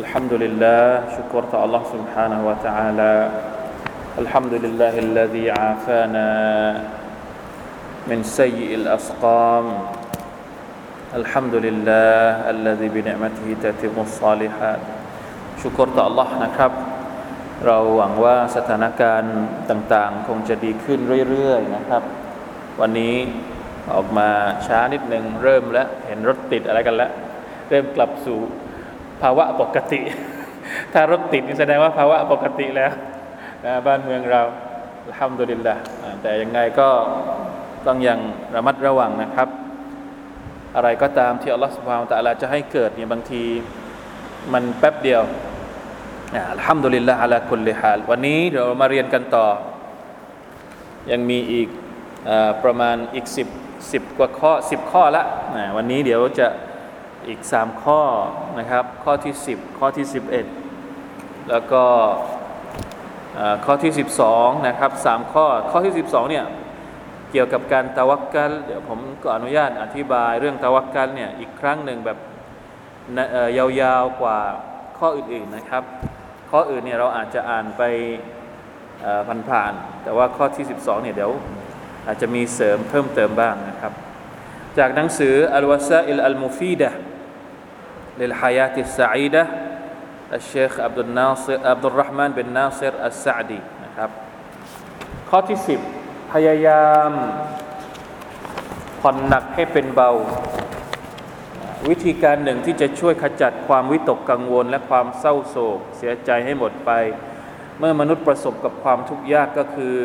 الحمد لله شكر الله سبحانه وتعالى الحمد لله الذي عافانا من سيء الأسقام الحمد لله الذي بنعمته تتم الصالحات ชุกรต่อ Allah นะครับ เราหวังว่าสถานการณ์ต่างๆ คงจะดีขึ้นเรื่อยๆนะครับ วันนี้ออกมาช้านิดหนึ่งเริ่มแล้ว เห็นรถติดอะไรกันแล้ว เริ่มกลับสู่ ภาวะปกติ ถ้ารถติดนี่แสดงว่าภาวะปกติแล้วนะบ้านเมืองเราทำดุลิลละแต่ยังไงก็ต้องยังระมัดระวังนะครับ อะไรก็ตามที่อัลลอฮฺสุบฮานตะลาจะให้เกิดเนี่ยบางทีมันแป๊บเดียวอัลฮัมดุลิลละอัลาคุลิฮาลวันนี้เดี๋ยวมาเรียนกันต่อ ยังมีอีกอประมาณอีกสิบสิบกว่าข้อสิบข้อละวันนี้เดี๋ยวจะ อีกสามข้อนะครับ ข้อที่สิบข้อที่สิบเอ็ดแล้วก็ข้อที่สิบสองนะครับสามข้อ ข้อที่สิบสองเนี่ย เกี่ยวกับการตะวักกัลเดี๋ยวผมก็อนุญาตอธิบายเรื่องตะวักกัลเนี่ย อีกครั้งหนึ่งแบบยาวๆกว่าข้ออื่นๆนะครับ ข้ออื่นเนี่ยเราอาจจะอ่านไปผ่านๆแต่ว่าข้อที่ 12 เนี่ยเดี๋ยวอาจจะมีเสริมเพิ่มเติมบ้างนะครับ จากหนังสืออัลวาซาอิลอัลมุฟีดะ للحياة السعيدة الشيخ عبد الناصر عبد الرحمن بن ناصر السعدي นะครับข้อที่ 10 พยายามผ่อนหนักให้เป็นเบา วิธีการหนึ่งที่จะช่วยขจัดความวิตกกังวล และความเศร้าโศก เสียใจให้หมดไป เมื่อมนุษย์ประสบกับความทุกข์ยากก็คือ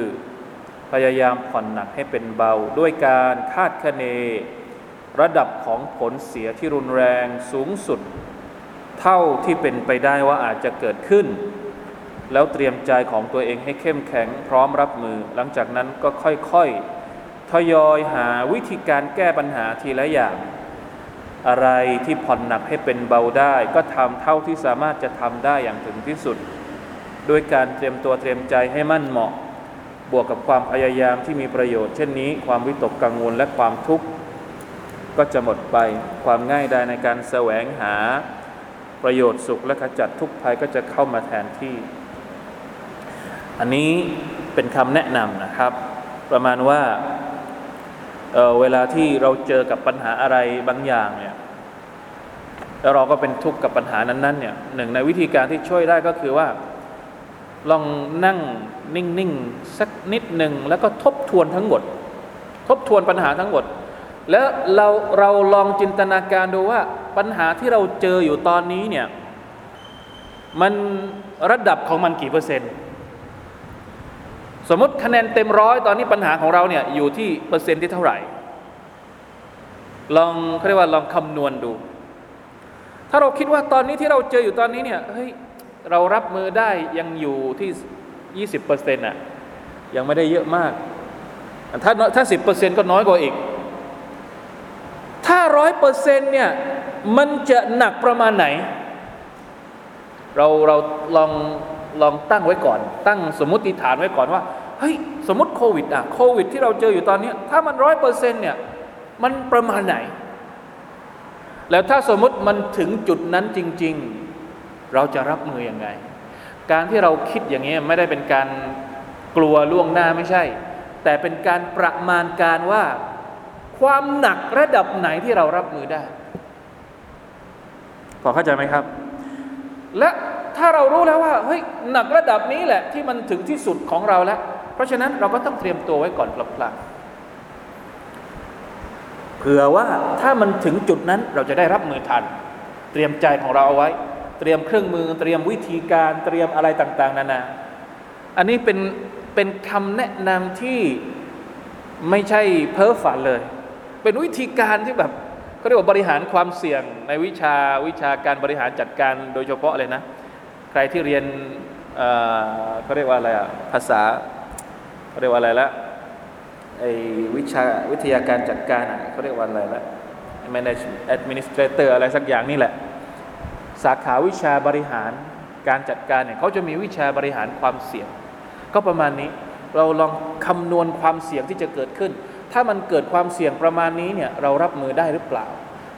พยายามผ่อนหนักให้เป็นเบา ด้วยการคาดคะเน ระดับของผลเสียที่รุนแรงสูงสุด เท่าที่เป็นไปได้ว่าอาจจะเกิดขึ้น แล้วเตรียมใจของตัวเองให้เข้มแข็งพร้อมรับมือ หลังจากนั้นก็ค่อยๆทยอยหาวิธีการแก้ปัญหาทีละอย่าง อะไรที่ผ่อนหนักให้เป็นเบาได้ ก็ทำเท่าที่สามารถจะทำได้อย่างถึงที่สุดด้วยการเตรียมตัวเตรียมใจให้มั่นเหมาะ บวกกับความพยายามที่มีประโยชน์เช่นนี้ ความวิตกกังวลและความทุกข์ ก็จะหมดไปความง่ายดายในการแสวงหาประโยชน์สุขและขจัดทุกภัยก็จะเข้ามาแทนที่ อันนี้เป็นคำแนะนำนะครับ ประมาณว่าเเวลาที่เราเจอกับปัญหาอะไรบางอย่างเนี่ยแล้วเราก็เป็นทุกข์กับปัญหานั้นๆเนี่ยหนึ่งในวิธีการที่ช่วยได้ก็คือว่า ลองนั่งนิ่งๆสักนิดหนึ่งแล้วก็ทบทวนทั้งหมด ทบทวนปัญหาทั้งหมด แล้วเราเราลองจินตนาการดูว่าปัญหาที่เราเจออยู่ตอนนี้เนี่ยมันระดับของมันกี่เปอร์เซ็นต์ สมมติคะแนนเต็มร้อยตอนนี้ปัญหาของเราเนี่ยอยู่ที่เปอร์เซ็นต์ที่เท่าไหร่ ลองเขาเรียกว่าลองคำนวณดู ถ้าเราคิดว่าตอนนี้ที่เราเจออยู่ตอนนี้เนี่ยเฮ้ยเรารับมือได้ยังอยู่ที่ยี่สิบเปอร์เซ็นต์อะยังไม่ได้เยอะมาก ถ้าถ้าสิบเปอร์เซ็นต์ก็น้อยกว่าอีก ถ้าร้อยเปอร์เซ็นต์เนี่ยมันจะหนักประมาณไหน เราเราลองลองตั้งไว้ก่อน ตั้งสมมติฐานไว้ก่อนว่าเฮ้ยสมมติโควิดอะโควิดที่เราเจออยู่ตอนนี้ ถ้ามันร้อยเปอร์เซ็นต์เนี่ยมันประมาณไหน แล้วถ้าสมมติมันถึงจุดนั้นจริง ๆ เราจะรับมืออยังไง การที่เราคิดอย่างนี้ไม่ได้เป็นการกลัวล่วงหน้าไม่ใช่ แต่เป็นการประมาณการว่า ความหนักระดับไหนที่เรารับมือได้ พอเข้าใจไหมครับ และถ้าเรารู้แล้วว่าเฮ้ยหนักระดับนี้แหละที่มันถึงที่สุดของเราแล้ว เพราะฉะนั้นเราก็ต้องเตรียมตัวไว้ก่อนพลางเผื่อว่าถ้ามันถึงจุดนั้นเราจะได้รับมือทัน เตรียมใจของเราเอาไว้ เตรียมเครื่องมือ เตรียมวิธีการเตรียมอะไรต่าง ๆ นานา อันนี้เป็นเป็นคำแนะนำที่ไม่ใช่เพ้อฝันเลย เป็นวิธีการที่แบบเขาเรียกว่าบริหารความเสี่ยงในวิชาวิชาการบริหารจัดการโดยเฉพาะเลยนะ ใครที่เรียนเขาเรียกว่าอะไรอะภาษาเขาเรียกว่าอะไรละไอ้วิชาวิทยาการจัดการเขาเรียกว่าอะไรละ manage administrator อะไรสักอย่างนี่แหละ สาขาวิชาบริหารการจัดการเนี่ยเขาจะมีวิชาบริหารความเสี่ยง ก็ประมาณนี้เราลองคำนวณความเสี่ยงที่จะเกิดขึ้น ถ้ามันเกิดความเสี่ยงประมาณนี้เนี่ยเรารับมือได้หรือเปล่า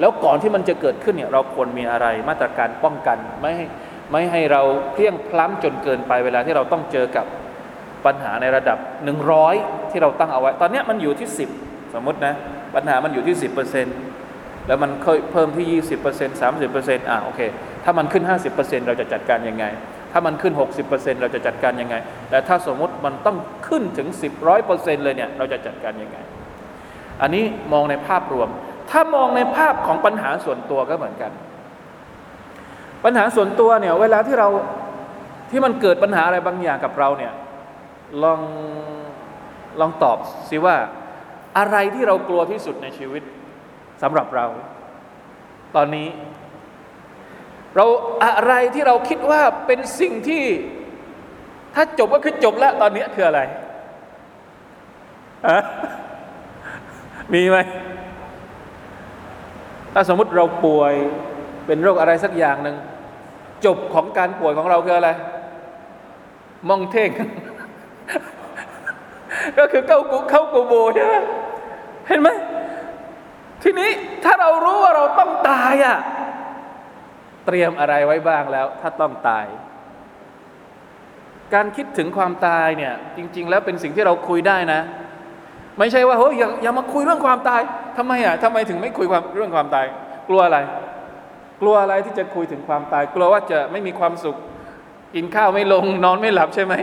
แล้วก่อนที่มันจะเกิดขึ้นเนี่ยเราควรมีอะไรมาตรการป้องกันไม่ให้ไม่ให้เราเพียงพล้ำจนเกินไปเวลาที่เราต้องเจอกับปัญหาในระดับ 100 ที่เราตั้งเอาไว้ ตอนนี้มันอยู่ที่ 10 สมมตินะปัญหามันอยู่ที่ 10%แล้วมันค่อยเพิ่มที่ 20% 30%อ่าโอเคถ้ามันขึ้น 50%เราจะจัดการยังไง ถ้ามันขึ้น 60%เราจะจัดการยังไง แต่ถ้าสมมติมันต้องขึ้นถึง 10ร้อยเปอร์เซ็นต์เลยเนี่ยเราจะจัดการยังไง อันนี้มองในภาพรวม ถ้ามองในภาพของปัญหาส่วนตัวก็เหมือนกัน ปัญหาส่วนตัวเนี่ยเวลาที่เราที่มันเกิดปัญหาอะไรบางอย่างกับเราเนี่ยลองลองตอบสิว่าอะไรที่เรากลัวที่สุดในชีวิตสำหรับเรา ตอนนี้ เราอะไรที่เราคิดว่าเป็นสิ่งที่ถ้าจบก็คือจบแล้วตอนนี้คืออะไรอะ มีไหมถ้าสมมติเราป่วยเป็นโรคอะไรสักอย่างหนึ่งจบของการป่วยของเราคืออะไร มองเท่ง ก็คือเข้ากูเข้ากูโบใช่ไหมเห็นไหมทีนี้ถ้าเรารู้ว่าเราต้องตายอะ่ะเตรียมอะไรไว้บ้างแล้ว ถ้าต้องตาย การคิดถึงความตายเนี่ย จริง ๆ แล้วเป็นสิ่งที่เราคุยได้นะ ไม่ใช่ว่าเฮ้ยอย่าอย่ามาคุยเรื่องความตายทำไมอะทำไมถึงไม่คุยความเรื่องความตาย กลัวอะไร กลัวอะไรที่จะคุยถึงความตาย กลัวว่าจะไม่มีความสุข กินข้าวไม่ลง นอนไม่หลับใช่ไหม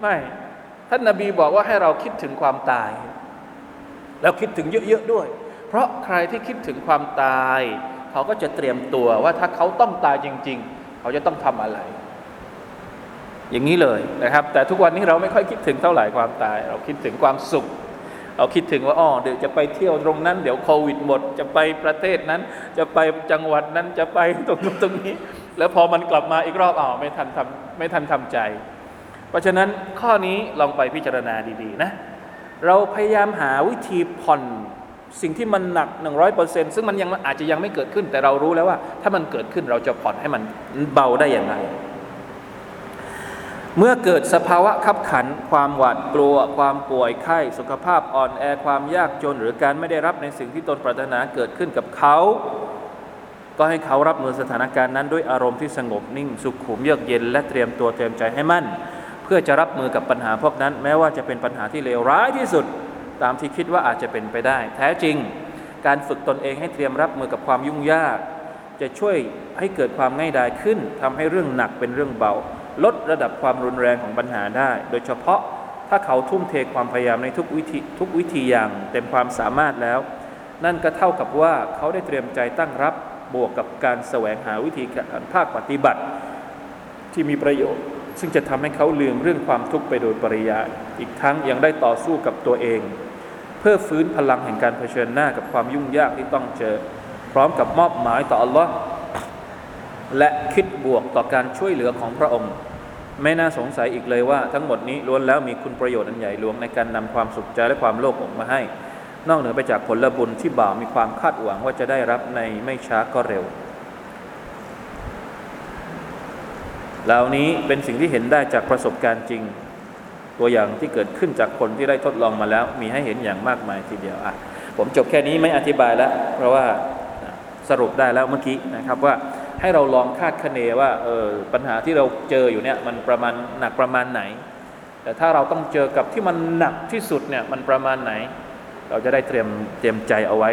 ไม่ท่านนาบีบอกว่าให้เราคิดถึงความตาย แล้วคิดถึงเยอะๆด้วย เพราะใครที่คิดถึงความตาย เขาก็จะเตรียมตัวว่าถ้าเขาต้องตายจริง ๆ เขาจะต้องทำอะไร อย่างนี้เลยนะครับ แต่ทุกวันนี้เราไม่ค่อยคิดถึงเท่าไหร่ความตาย เราคิดถึงความสุข เราคิดถึงว่าอ๋อเดี๋ยวจะไปเที่ยวตรงนั้น เดี๋ยวโควิดหมด จะไปประเทศนั้น จะไปจังหวัดนั้นจะไปตรงนี้ตรงนี้ แล้วพอมันกลับมาอีกรอบอ๋อไม่ทันทำไม่ทันทำใจ เพราะฉะนั้นข้อนี้ลองไปพิจารณาดีๆนะ เราพยายามหาวิธีผ่อนสิ่งที่มันหนัก 100%ซึ่งมันยังอาจจะยังไม่เกิดขึ้น แต่เรารู้แล้วว่า ถ้ามันเกิดขึ้นเราจะผ่อนให้มันเบาได้อย่างไร เมื่อเกิดสภาวะขับขัน ความหวาดกลัว ความป่วยไข้ สุขภาพอ่อนแอความยากจน หรือการไม่ได้รับในสิ่งที่ตนปรารถนาเกิดขึ้นกับเขา ก็ให้เขารับมือสถานการณ์นั้นด้วยอารมณ์ที่สงบนิ่ง สุขุมเยือกเย็น และเตรียมตัวเตรียมใจให้มั่น เพื่อจะรับมือกับปัญหาพวกนั้น แม้ว่าจะเป็นปัญหาที่เลวร้ายที่สุด ตามที่คิดว่าอาจจะเป็นไปได้ แท้จริง การฝึกตนเองให้เตรียมรับมือกับความยุ่งยาก จะช่วยให้เกิดความง่ายดายขึ้นทำให้เรื่องหนักเป็นเรื่องเบา ลดระดับความรุนแรงของปัญหาได้ โดยเฉพาะถ้าเขาทุ่มเทความพยายามในทุกวิธีทุกวิธีอย่างเต็มความสามารถแล้ว นั่นก็เท่ากับว่าเขาได้เตรียมใจตั้งรับบวกกับการแสวงหาวิธีการภาคปฏิบัติ ที่มีประโยชน์ ซึ่งจะทำให้เขาลืมเรื่องความทุกข์ไปโดยปริยายอีกทั้งยังได้ต่อสู้กับตัวเอง เพื่อฟื้นพลังแห่งการเผชิญหน้ากับความยุ่งยากที่ต้องเจอ พร้อมกับมอบหมายต่ออัลลอฮ์ และคิดบวกต่อการช่วยเหลือของพระองค์ ไม่น่าสงสัยอีกเลยว่าทั้งหมดนี้ล้วนแล้วมีคุณประโยชน์อันใหญ่หลวงในการนำความสุขใจและความโลภออกมาให้ นอกเหนือไปจากผลบุญที่บ่าวมีความคาดหวังว่าจะได้รับในไม่ช้าก็เร็ว เหล่านี้เป็นสิ่งที่เห็นได้จากประสบการณ์จริง ตัวอย่างที่เกิดขึ้นจากคนที่ได้ทดลองมาแล้ว มีให้เห็นอย่างมากมายทีเดียวอะผมจบแค่นี้ไม่อธิบายแล้ว เพราะว่าสรุปได้แล้วเมื่อกี้นะครับว่า ให้เราลองคาดคะเนว่าเออปัญหาที่เราเจออยู่เนี่ยมันประมาณหนักประมาณไหน แต่ถ้าเราต้องเจอกับที่มันหนักที่สุดเนี่ยมันประมาณไหน เราจะได้เตรียมเตรียมใจเอาไว้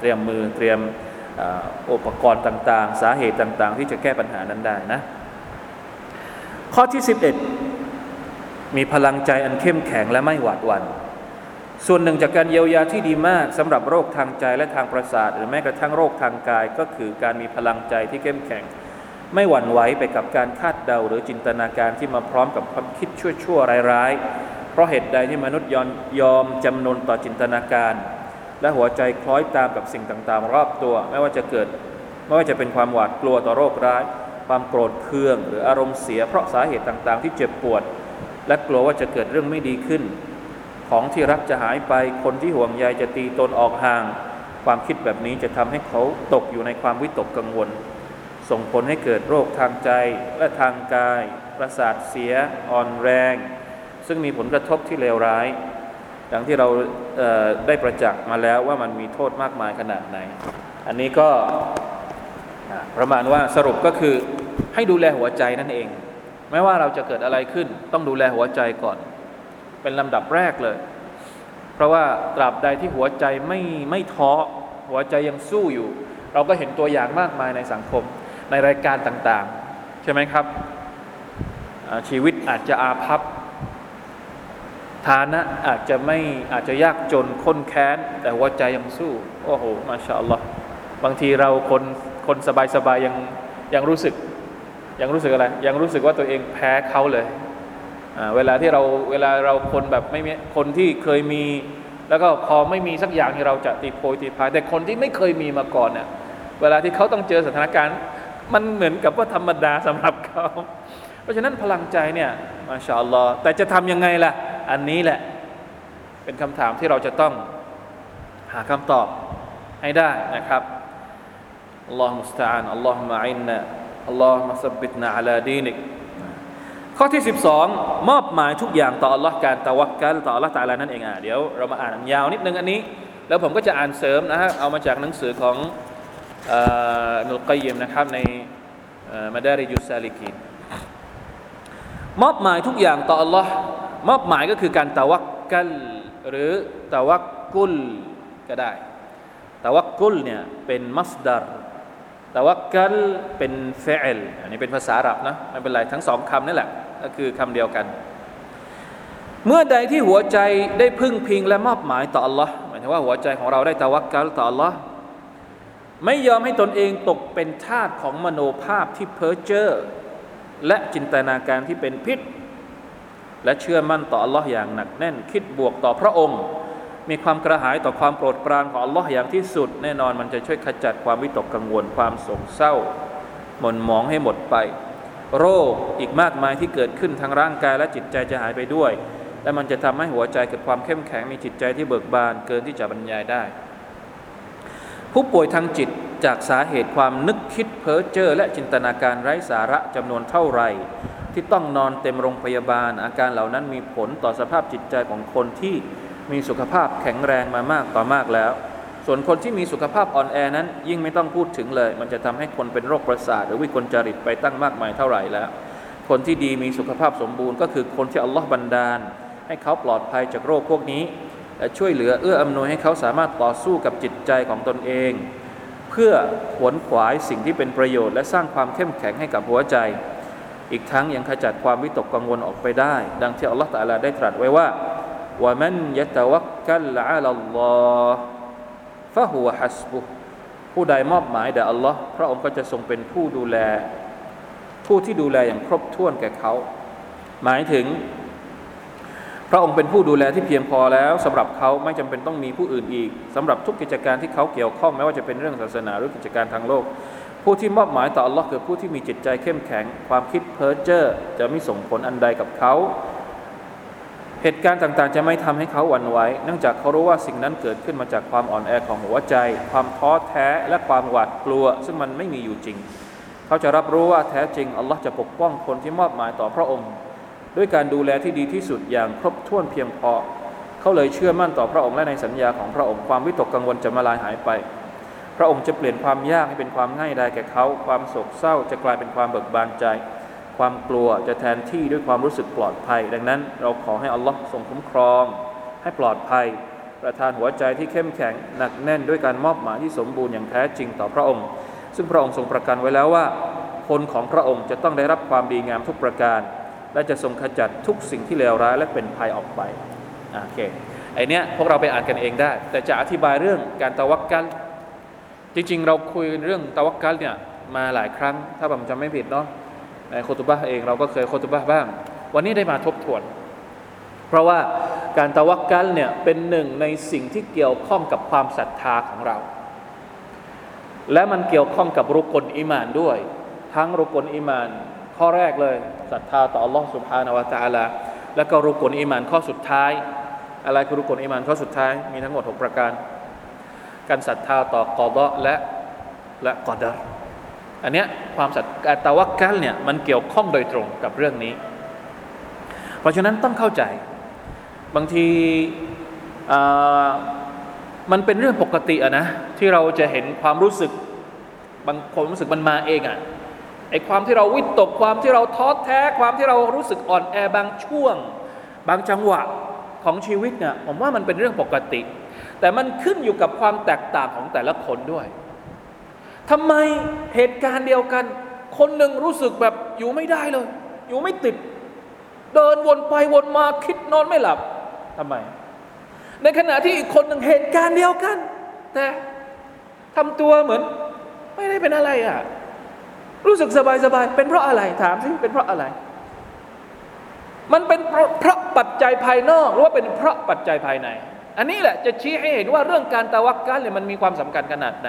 เตรียมมือเตรียมอุปกรณ์ต่างๆ สาเหตุต่างๆ ที่จะแก้ปัญหานั้นได้นะ ข้อที่ 11 มีพลังใจอันเข้มแข็งและไม่หวาดหวัน่น ส่วนหนึ่งจากการเยียวยาที่ดีมากสำหรับโรคทางใจและทางประสาท หรือแม้กระทั่งโรคทางกายก็คือการมีพลังใจที่เข้มแข็ง ไม่หวั่นไหวไปกับการคาดเดา หรือจินตนาการที่มาพร้อมกับความคิดชั่วๆร้ายๆ เพราะเหตุใดที่มนุษย์ยอมยอมจำนนต่อจินตนาการ และหัวใจคล้อยตามกับสิ่งต่างๆ รอบตัว ไม่ว่าจะเกิด ไม่ว่าจะเป็นความหวาดกลัวต่อโรคร้าย ความโกรธเคือง หรืออารมณ์เสีย เพราะสาเหตุต่างๆ ที่เจ็บปวด และกลัวว่าจะเกิดเรื่องไม่ดีขึ้น ของที่รักจะหายไป คนที่ห่วงใยจะตีตนออกห่าง ความคิดแบบนี้จะทำให้เขาตกอยู่ในความวิตกกังวล ส่งผลให้เกิดโรคทางใจและทางกาย ประสาทเสีย อ่อนแรง ซึ่งมีผลกระทบที่เลวร้ายดังที่เราเได้ประจักษ์มาแล้วว่ามันมีโทษมากมายขนาดไหน อันนี้ก็ประมาณว่าสรุปก็คือให้ดูแลหัวใจนั่นเอง ไม่ว่าเราจะเกิดอะไรขึ้น ต้องดูแลหัวใจก่อน เป็นลำดับแรกเลย เพราะว่าตราบใดที่หัวใจไม่ไม่ท้อหัวใจยังสู้อยู่ เราก็เห็นตัวอย่างมากมายในสังคมในรายการต่างๆ ใช่ไหมครับ ชีวิตอาจจะอาภัพฐานะอาจจะไม่อาจจะยากจนค้นแค้น แต่หัวใจยังสู้ โอ้โห มาชาอัลลอฮ์บางทีเราคนคนสบายๆยังยังรู้สึก ยังรู้สึกอะไร ยังรู้สึกว่าตัวเองแพ้เขาเลย เวลาที่เราเวลาเราคนแบบไม่มีคนที่เคยมี แล้วก็พอไม่มีสักอย่างที่เราจะตีโพยตีพายแต่คนที่ไม่เคยมีมาก่อนเนี่ยเวลาที่เขาต้องเจอสถานการณ์ มันเหมือนกับว่าธรรมดาสำหรับเขา เพราะฉะนั้นพลังใจเนี่ยมาชาอัลลอฮ์แต่จะทำยังไงล่ะ อันนี้แหละ เป็นคำถามที่เราจะต้องหาคำตอบให้ได้นะครับอัลลอฮฺมุสตาอันอัลลอฮฺมะอินนะอัลลอฮฺมะสับบิตนะอัลาดีนิก ข้อที่ 12 มอบหมายทุกอย่างต่อ Allah การตะวักกันต่อ Allah ตาลานั่นเองอะเดี๋ยวเรามาอ่านยาวนิดนึงอันนี้ แล้วผมก็จะอ่านเสริมนะฮะเอามาจากหนังสือของนุลกัยมนะครับในมาดาริยุสาลิกีนมอบหมายทุกอย่างต่อ Allah มอบหมายก็คือการตะวักกัลหรือตะวักกุลก็ได้ตะวักกุลเนี่ยเป็นมัสดารตะวักกัลเป็นเฟลอันนี้เป็นภาษาอาหรับนะไม่เป็นไรทั้งสองคำนี่แหละ ก็คือคำเดียวกัน เมื่อใดที่หัวใจได้พึ่งพิงและมอบหมายต่อ Allah หมายถึงว่าหัวใจของเราได้ตะวักกัลต่อ Allah ไม่ยอมให้ตนเองตกเป็นทาสของมโนภาพที่เพ้อเจ้อและจินตนาการที่เป็นพิษ และเชื่อมั่นต่อ Allah อย่างหนักแน่นคิดบวกต่อพระองค์ มีความกระหายต่อความโปรดปรานของ Allah อย่างที่สุด แน่นอนมันจะช่วยขจัดความวิตกกังวลความโศกเศร้าหม่นหมองให้หมดไป โรคอีกมากมายที่เกิดขึ้นทางร่างกายและจิตใจจะหายไปด้วย และมันจะทำให้หัวใจเกิดความเข้มแข็งมีจิตใจที่เบิกบานเกินที่จะบรรยายได้ ผู้ป่วยทางจิตจากสาเหตุความนึกคิดเพ้อเจ้อและจินตนาการไร้สาระจำนวนเท่าไหร่ ที่ต้องนอนเต็มโรงพยาบาล อาการเหล่านั้นมีผลต่อสภาพจิตใจของคนที่มีสุขภาพแข็งแรงมามากต่อมากแล้ว ส่วนคนที่มีสุขภาพอ่อนแอนั้น ยิ่งไม่ต้องพูดถึงเลย มันจะทำให้คนเป็นโรคประสาท หรือวิกลจริตไปตั้งมากมายเท่าไหร่แล้ว คนที่ดีมีสุขภาพสมบูรณ์ ก็คือคนที่อัลลอฮ์บันดาล ให้เขาปลอดภัยจากโรคพวกนี้และช่วยเหลือเอื้ออำนวยให้เขาสามารถต่อสู้กับจิตใจของตนเอง เพื่อขวนขวายสิ่งที่เป็นประโยชน์ และสร้างความเข้มแข็งให้กับหัวใจ อีกทั้งยังขจัดความวิตกกังวลออกไปได้ ดังที่อัลลอฮฺตะลาได้ตรัสไว้ว่าว่ามันยะตะวักกัลละอัลลอฮ์ ฟะฮุวฮัสบุผู้ใดมอบหมายแด่อัลลอฮ์พระองค์ก็จะทรงเป็นผู้ดูแล ผู้ที่ดูแลอย่างครบถ้วนแก่เขา หมายถึง พระองค์เป็นผู้ดูแลที่เพียงพอแล้วสำหรับเขาไม่จำเป็นต้องมีผู้อื่นอีกสำหรับทุกกิจการที่เขาเกี่ยวข้องไม่ว่าจะเป็นเรื่องศาสนาหรือกิจการทางโลก ผู้ที่มอบหมายต่ออัลลอฮ์คือผู้ที่มีจิตใจเข้มแข็ง ความคิดเพ้อเจ้อจะไม่ส่งผลอันใดกับเขา เหตุการณ์ต่างๆ จะไม่ทำให้เขาหวั่นไหวเนื่องจากเขารู้ว่าสิ่งนั้นเกิดขึ้นมาจากความอ่อนแอของหัวใจ ความท้อแท้และความหวาดกลัว ซึ่งมันไม่มีอยู่จริง เขาจะรับรู้ว่าแท้จริง อัลลอฮ์จะปกป้องคนที่มอบหมายต่อพระองค์ ด้วยการดูแลที่ดีที่สุดอย่างครบถ้วนเพียงพอ เขาเลยเชื่อมั่นต่อพระองค์และในสัญญาของพระองค์ความวิตกกังวลจะมาลายหายไป พระองค์จะเปลี่ยนความยากให้เป็นความง่ายดายแก่เขา ความโศกเศร้าจะกลายเป็นความเบิกบานใจ ความกลัวจะแทนที่ด้วยความรู้สึกปลอดภัย ดังนั้นเราขอให้อัลลอฮ์ทรงคุ้มครอง ให้ปลอดภัย ประทานหัวใจที่เข้มแข็งหนักแน่นด้วยการมอบหมายที่สมบูรณ์อย่างแท้จริงต่อพระองค์ ซึ่งพระองค์ทรงประกันไว้แล้วว่า คนของพระองค์จะต้องได้รับความดีงามทุกประการ และจะทรงขจัดทุกสิ่งที่เลวร้ายและเป็นภัยออกไปโอเคไอเนี้ยพวกเราไปอ่านกันเองได้ แต่จะอธิบายเรื่องการตะวักกัลจริงๆ เราคุยเรื่องตะวักกัลเนี่ยมาหลายครั้ง ถ้าผมจำไม่ผิดเนาะ ในโคตุบะเองเราก็เคยโคตุบะบ้าง วันนี้ได้มาทบทวน เพราะว่าการตะวักกัลเนี่ยเป็นหนึ่งในสิ่งที่เกี่ยวข้องกับความศรัทธาของเรา และมันเกี่ยวข้องกับรุกลอิมานด้วย ทั้งรุกลอิมาน ข้อแรกเลยศรัทธาต่อ Allah سبحانه และ تعالى แล้วก็รุกลอิมานข้อสุดท้าย อะไรคือรุกลอิมานข้อสุดท้ายมีทั้งหมด 6 ประการ การศรัทธาต่อกอดะและและกอดะ อันเนี้ยความศรัทธาตะวักกัลเนี่ยมันเกี่ยวข้องโดยตรงกับเรื่องนี้ เพราะฉะนั้นต้องเข้าใจ บางทีมันเป็นเรื่องปกติอะนะที่เราจะเห็นความรู้สึกบางความรู้สึกมันมาเองอะไอความที่เราวิตกความที่เราท้อแท้ความที่เรารู้สึกอ่อนแอบางช่วง บางจังหวะของชีวิตเนี่ยผมว่ามันเป็นเรื่องปกติ แต่มันขึ้นอยู่กับความแตกต่างของแต่ละคนด้วย ทำไมเหตุการณ์เดียวกัน คนหนึ่งรู้สึกแบบอยู่ไม่ได้เลย อยู่ไม่ติด เดินวนไปวนมาคิดนอนไม่หลับทำไม ในขณะที่อีกคนหนึ่งเหตุการณ์เดียวกัน แต่ทำตัวเหมือน ไม่ได้เป็นอะไรอะรู้สึกสบายสบายเป็นเพราะอะไรถามสิเป็นเพราะอะไร มันเป็นเพราะปัจจัยภายนอก หรือว่าเป็นเพราะปัจจัยภายใน อันนี้แหละจะชี้ให้เห็นว่าเรื่องการตะวักกันเนี่ยมันมีความสำคัญขนาดไหน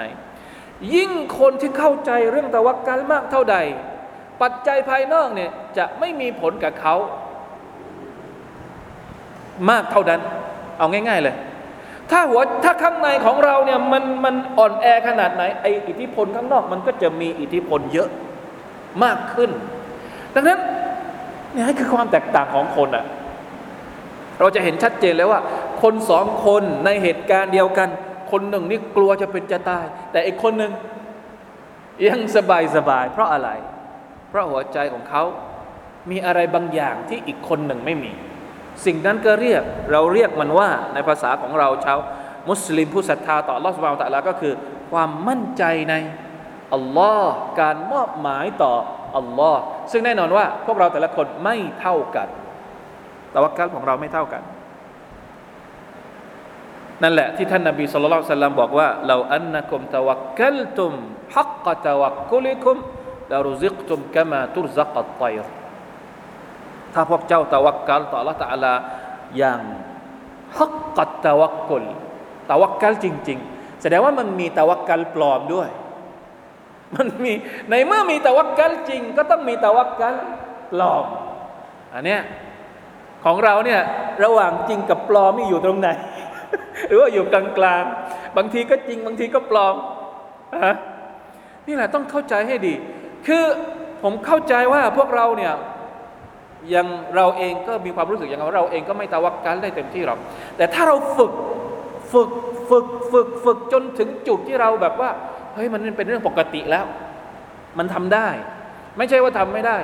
ยิ่งคนที่เข้าใจเรื่องตะวักกันมากเท่าใด ปัจจัยภายนอกเนี่ยจะไม่มีผลกับเขามากเท่านั้น เอาง่าย ๆเลย ถ้าหัวถ้าข้างในของเราเนี่ยมันมันอ่อนแอขนาดไหนไออิทธิพลข้างนอกมันก็จะมีอิทธิพลเยอะมากขึ้น ดังนั้นนี่คือความแตกต่างของคนอะเราจะเห็นชัดเจนแล้วว่า คนสองคนในเหตุการณ์เดียวกัน คนหนึ่งนี่กลัวจะเป็นจะตาย แต่อีกคนหนึ่งยังสบายสบาย เพราะอะไร เพราะหัวใจของเขา มีอะไรบางอย่างที่อีกคนหนึ่งไม่มี สิ่งนั้นก็เรียกเราเรียกมันว่าในภาษาของเราชาวมุสลิมผู้ศรัทธาต่อลอสวาตะลาก็คือ ความมั่นใจในอัลลอฮ์การมอบหมายต่ออัลลอฮ์ซึ่งแน่นอนว่าพวกเราแต่ละคนไม่เท่ากันแต่ว่าการของเราไม่เท่ากัน นั่นแหละที่ท่านนาบีสุลต่านสัลลัมบอกว่าเราอันนักุมตะวักกัลตุมฮักกะตะวักกุลิคุมลารุซิกตุมกะมาตุรซักตไตรถ้าพวกเจ้าตะวักกัลต่อ Allah ตะลาอย่างฮักกัตตะวักกุลตะวักกัลจริง ๆ แสดงว่ามันมีตะวักกัลปลอมด้วย มันมีในเมื่อมีตะวักกัลจริง ก็ต้องมีตะวักกัลปลอมอันเนี้ยของเราเนี่ยระหว่างจริงกับปลอมนี่อยู่ตรงไหน หรือว่าอยู่กลางๆ บางทีก็จริง บางทีก็ปลอมฮะนี่แหละต้องเข้าใจให้ดี คือผมเข้าใจว่าพวกเราเนี่ยยังเราเองก็มีความรู้สึกอย่างเราเองก็ไม่ตะวักกันได้เต็มที่หรอก แต่ถ้าเราฝึกฝึกฝึกฝึกฝึกจนถึงจุดที่เราแบบว่าเฮ้ยมันเป็นเรื่องปกติแล้ว มันทำได้ ไม่ใช่ว่าทำไม่ได้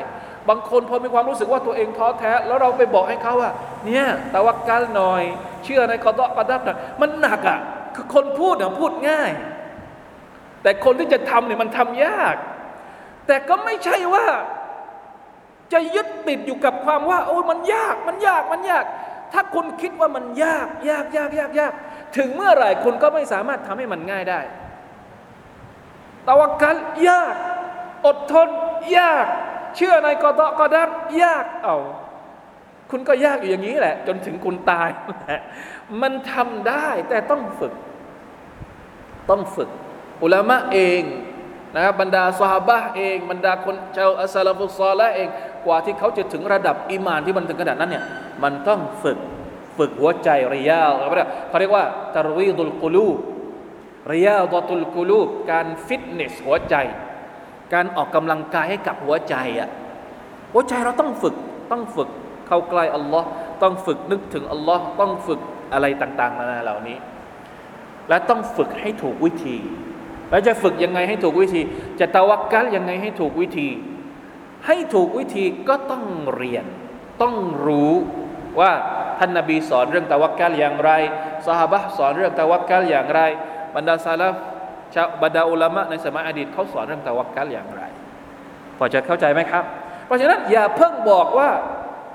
บางคนพอมีความรู้สึกว่าตัวเองท้อแท้ แล้วเราไปบอกให้เขาว่า เนี่ยตะวักกันหน่อย เชื่อในกอดอกระดับนะมันหนักอะคือคนพูดเนี่ยพูดง่าย แต่คนที่จะทำเนี่ยมันทำยาก แต่ก็ไม่ใช่ว่า จะยึดติดอยู่กับความว่า โอ้มันยากมันยากมันยาก ถ้าคุณคิดว่ามันยาก ยากยากยากยากถึงเมื่อไหร่คุณก็ไม่สามารถทำให้มันง่ายได้ตะวักกันยาก อดทน ยาก เชื่อในกอดกอดับยากเอ้า คุณก็ยากอยู่อย่างนี้แหละ จนถึงคุณตายมันทำได้แต่ต้องฝึก ต้องฝึก อุลามะเองนะครับบรรดาซาบะเอง บรรดาคนชาวอัสลาฟุซอละเองกว่าที่เขาจะถึงระดับอิมานที่มันถึงขนาดนั้นเนี่ยมันต้องฝึกฝึกหัวใจริยาเขาเรียกว่าตรวีดุลกุลูริยาดตุลกุลูการฟิตเนสหัวใจ การออกกำลังกายให้กับหัวใจอะหัวใจเราต้องฝึกต้องฝึก เข้าใกล้อัลลอฮ์ต้องฝึกนึกถึงอัลลอฮ์ต้องฝึกอะไรต่างๆนานาเหล่านี้ และต้องฝึกให้ถูกวิธี แล้วจะฝึกยังไงให้ถูกวิธี จะตะวักกัลยังไงให้ถูกวิธี ให้ถูกวิธีก็ต้องเรียน ต้องรู้ว่าท่านนบีสอนเรื่องตะวักกัลอย่างไรสหบะสอนเรื่องตะวักกัลอย่างไร บรรดาซาลฟชาวบรรดาอุลามะในสมัยอดีตเขาสอนเรื่องตะวักกัลอย่างไรพอจะเข้าใจไหมครับ เพราะฉะนั้นอย่าเพิ่งบอกว่า